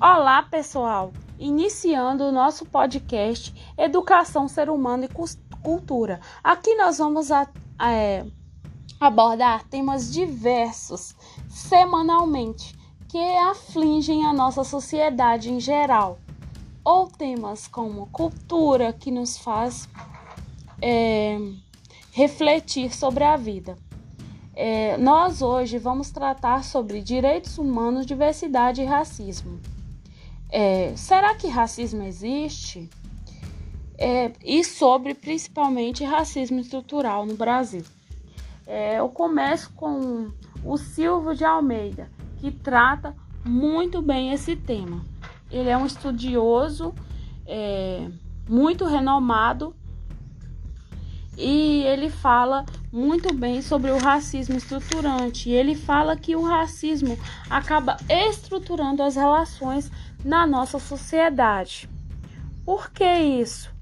Olá, pessoal! Iniciando o nosso podcast Educação, Ser Humano e Cultura. Aqui nós vamos a, é, abordar temas diversos semanalmente que afligem a nossa sociedade em geral, ou temas como cultura que nos faz é, refletir sobre a vida. É, nós hoje vamos tratar sobre direitos humanos, diversidade e racismo. É, será que racismo existe? É, e sobre principalmente racismo estrutural no Brasil. É, eu começo com o Silvio de Almeida, que trata muito bem esse tema. Ele é um estudioso é, muito renomado e ele fala muito bem sobre o racismo estruturante. Ele fala que o racismo acaba estruturando as relações na nossa sociedade. Por que isso?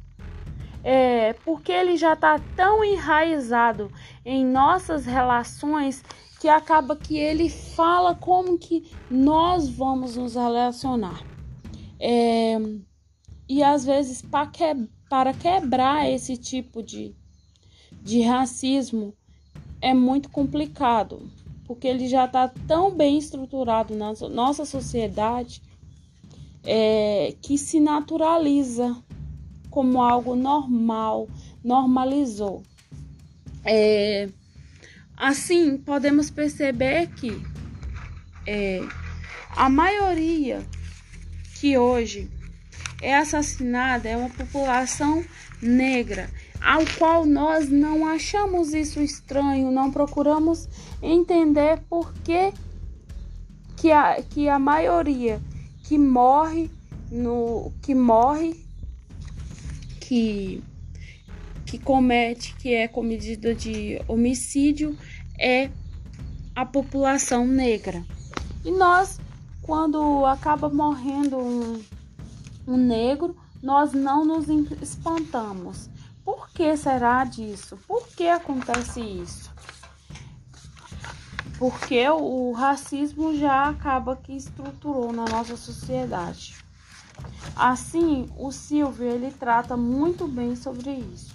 É porque ele já está tão enraizado em nossas relações que acaba que ele fala como que nós vamos nos relacionar. É, e às vezes para, que, para quebrar esse tipo de de racismo é muito complicado, porque ele já está tão bem estruturado na nossa sociedade é, que se naturaliza como algo normal, normalizou. É, assim, podemos perceber que é, a maioria que hoje é assassinada é uma população negra ao qual nós não achamos isso estranho, não procuramos entender por que, que, a, que a maioria que morre no que morre que que comete que é cometida de homicídio é a população negra. E nós quando acaba morrendo um, um negro, nós não nos espantamos. Por que será disso? Por que acontece isso? Porque o racismo já acaba que estruturou na nossa sociedade. Assim, o Silvio ele trata muito bem sobre isso.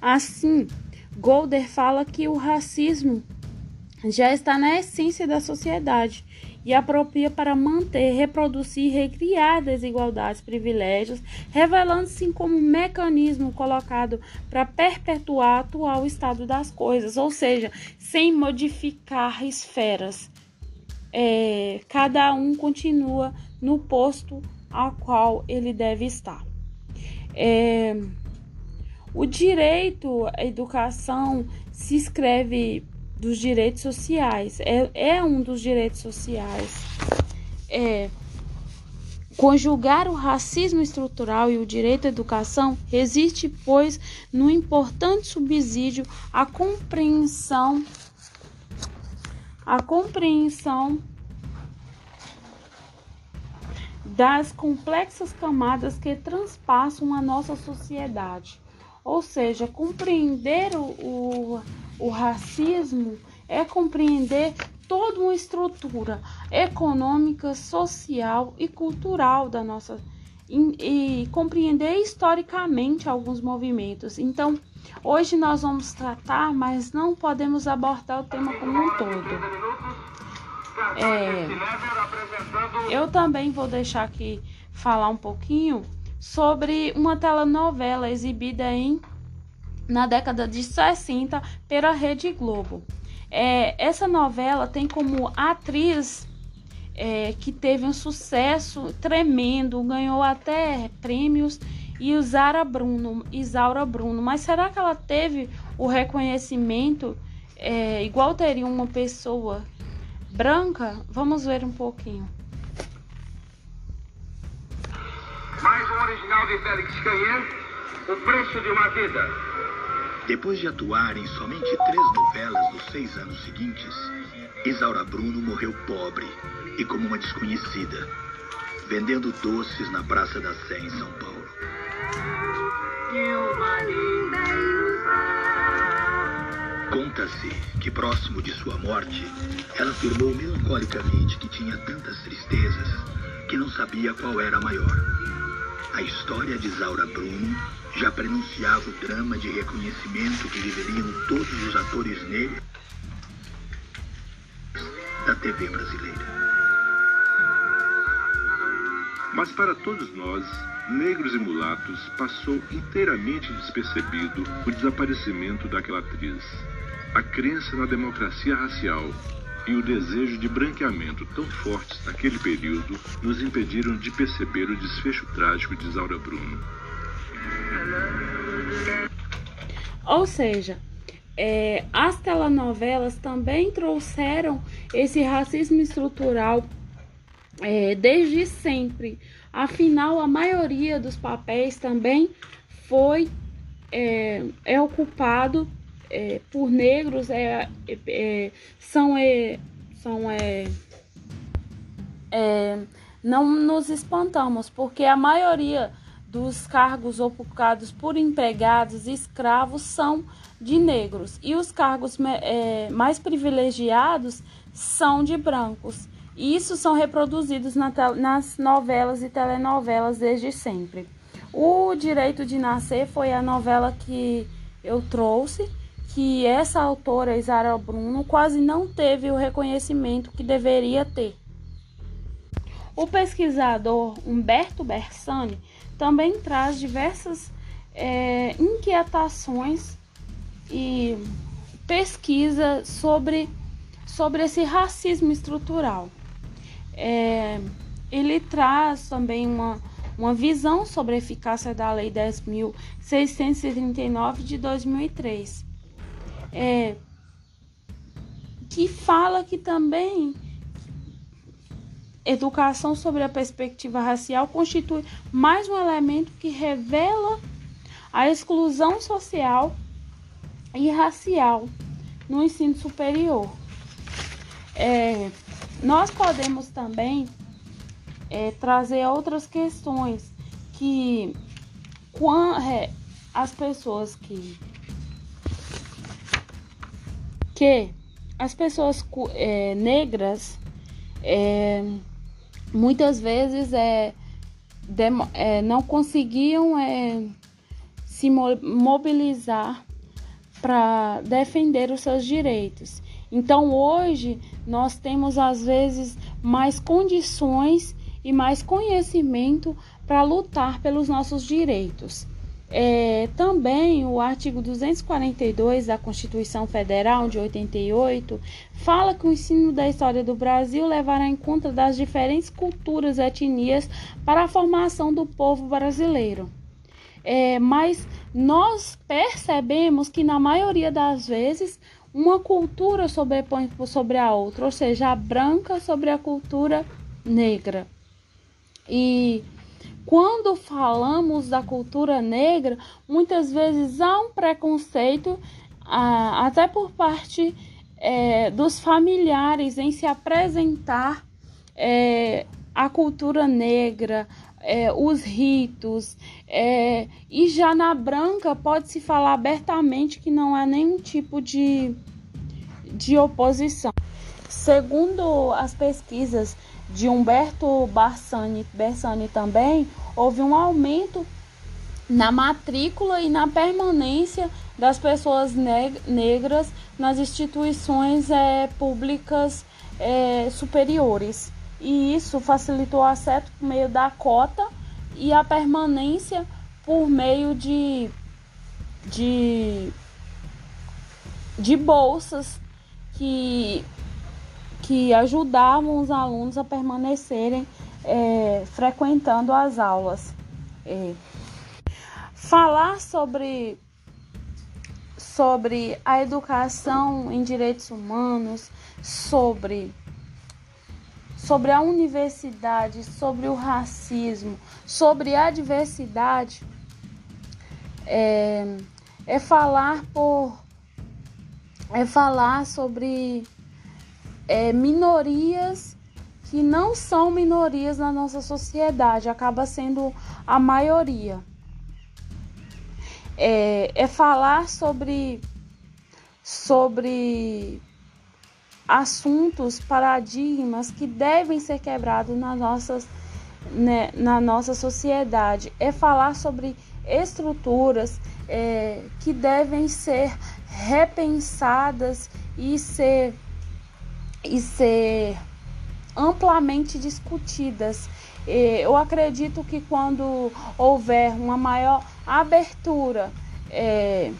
Assim, Golder fala que o racismo já está na essência da sociedade e apropria para manter, reproduzir e recriar desigualdades, privilégios, revelando-se como um mecanismo colocado para perpetuar o atual estado das coisas, ou seja, sem modificar esferas. É, cada um continua no posto ao qual ele deve estar. É, o direito à educação se escreve dos direitos sociais. É, é um dos direitos sociais. É, Conjugar o racismo estrutural e o direito à educação resiste, pois, no importante subsídio à compreensão a compreensão das complexas camadas que transpassam a nossa sociedade. Ou seja, compreender o, o o racismo é compreender toda uma estrutura econômica, social e cultural da nossa e, e compreender historicamente alguns movimentos. Então, hoje nós vamos tratar, mas não podemos abordar o tema como um todo. É, eu também vou deixar aqui falar um pouquinho sobre uma telenovela exibida em na década de 60 pela Rede Globo. É, essa novela tem como atriz é, que teve um sucesso tremendo, ganhou até prêmios, Isaura Bruno, Isaura Bruno. Mas será que ela teve o reconhecimento é, igual teria uma pessoa branca? Vamos ver um pouquinho. Mais um original de Félix Canhã, O Preço de uma Vida. Depois de atuar em somente três novelas dos seis anos seguintes, Isaura Bruno morreu pobre e como uma desconhecida, vendendo doces na Praça da Sé, em São Paulo. Conta-se que, próximo de sua morte, ela afirmou melancolicamente que tinha tantas tristezas que não sabia qual era a maior. A história de Isaura Bruno já prenunciava o drama de reconhecimento que viveriam todos os atores negros da TV brasileira. Mas para todos nós, negros e mulatos, passou inteiramente despercebido o desaparecimento daquela atriz. A crença na democracia racial e o desejo de branqueamento tão fortes naquele período nos impediram de perceber o desfecho trágico de Isaura Bruno. Ou seja, é, as telenovelas também trouxeram esse racismo estrutural é, desde sempre. Afinal, a maioria dos papéis também foi é, é ocupado é, por negros, é, é são, é, são é, não nos espantamos, porque a maioria dos cargos ocupados por empregados e escravos são de negros e os cargos é, mais privilegiados são de brancos. Isso são reproduzidos na nas novelas e telenovelas desde sempre. O Direito de Nascer foi a novela que eu trouxe, que essa autora, Isara Bruno, quase não teve o reconhecimento que deveria ter. O pesquisador Humberto Bersani também traz diversas é, inquietações e pesquisa sobre, sobre esse racismo estrutural. É, ele traz também uma, uma visão sobre a eficácia da Lei 10.639 de 2003, é, que fala que também educação sobre a perspectiva racial constitui mais um elemento que revela a exclusão social e racial no ensino superior. É, nós podemos também é, trazer outras questões que quando, é, as pessoas que que as pessoas é, negras é, muitas vezes é, é não conseguiam é, se mobilizar para defender os seus direitos. Então hoje nós temos às vezes mais condições e mais conhecimento para lutar pelos nossos direitos. É, também o artigo 242 da Constituição Federal de 88 fala que o ensino da história do Brasil levará em conta das diferentes culturas e etnias para a formação do povo brasileiro. É, mas nós percebemos que na maioria das vezes uma cultura sobrepõe sobre a outra, ou seja, a branca sobre a cultura negra. E quando falamos da cultura negra, muitas vezes há um preconceito, ah, até por parte é, dos familiares, em se apresentar é, a cultura negra, é, os ritos, e já na branca pode-se falar abertamente que não há nenhum tipo de, de oposição. Segundo as pesquisas de Humberto Barsani, Bersani também, houve um aumento na matrícula e na permanência das pessoas neg negras nas instituições é, públicas é, superiores. E isso facilitou o acesso por meio da cota e a permanência por meio de, de, de bolsas que, que ajudavam os alunos a permanecerem é, frequentando as aulas. É. Falar sobre, sobre a educação em direitos humanos, sobre sobre a universidade, sobre o racismo, sobre a diversidade, é, é falar por é falar sobre é, minorias que não são minorias na nossa sociedade, acaba sendo a maioria. É, é falar sobre sobre assuntos, paradigmas que devem ser quebrados nas nossas, né, na nossa sociedade. É falar sobre estruturas é, que devem ser repensadas e ser, e ser amplamente discutidas. Eu acredito que quando houver uma maior abertura é,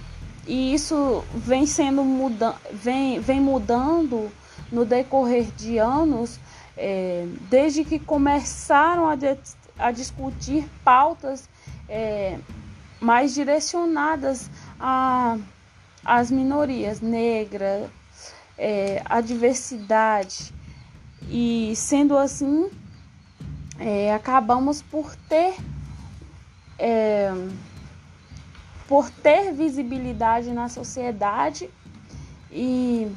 e isso vem sendo muda vem, vem mudando no decorrer de anos, é, desde que começaram a, a discutir pautas é, mais direcionadas às minorias negras, é. E sendo assim, é, acabamos por ter é, por ter visibilidade na sociedade e,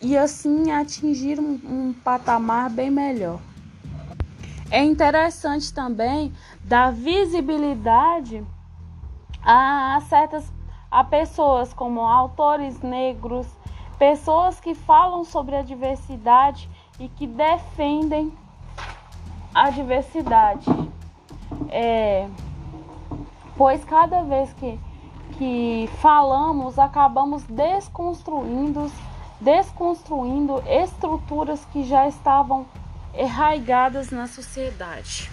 e assim atingir um, um patamar bem melhor. É interessante também dar visibilidade a certas a pessoas como autores negros, pessoas que falam sobre a diversidade e que defendem a diversidade. É, pois cada vez que que falamos, acabamos desconstruindo, desconstruindo estruturas que já estavam arraigadas na sociedade.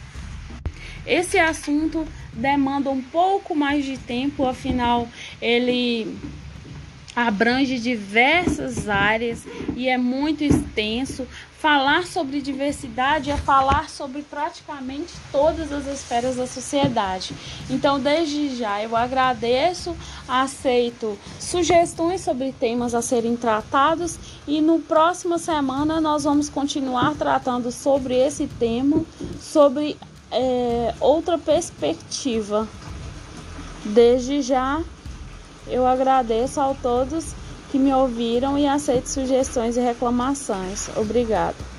Esse assunto demanda um pouco mais de tempo, afinal, ele abrange diversas áreas e é muito extenso. Falar sobre diversidade é falar sobre praticamente todas as esferas da sociedade. Então, desde já, eu agradeço, aceito sugestões sobre temas a serem tratados e no próxima semana nós vamos continuar tratando sobre esse tema, sobre é, outra perspectiva. Desde já, eu agradeço a todos que me ouviram e aceito sugestões e reclamações. Obrigado.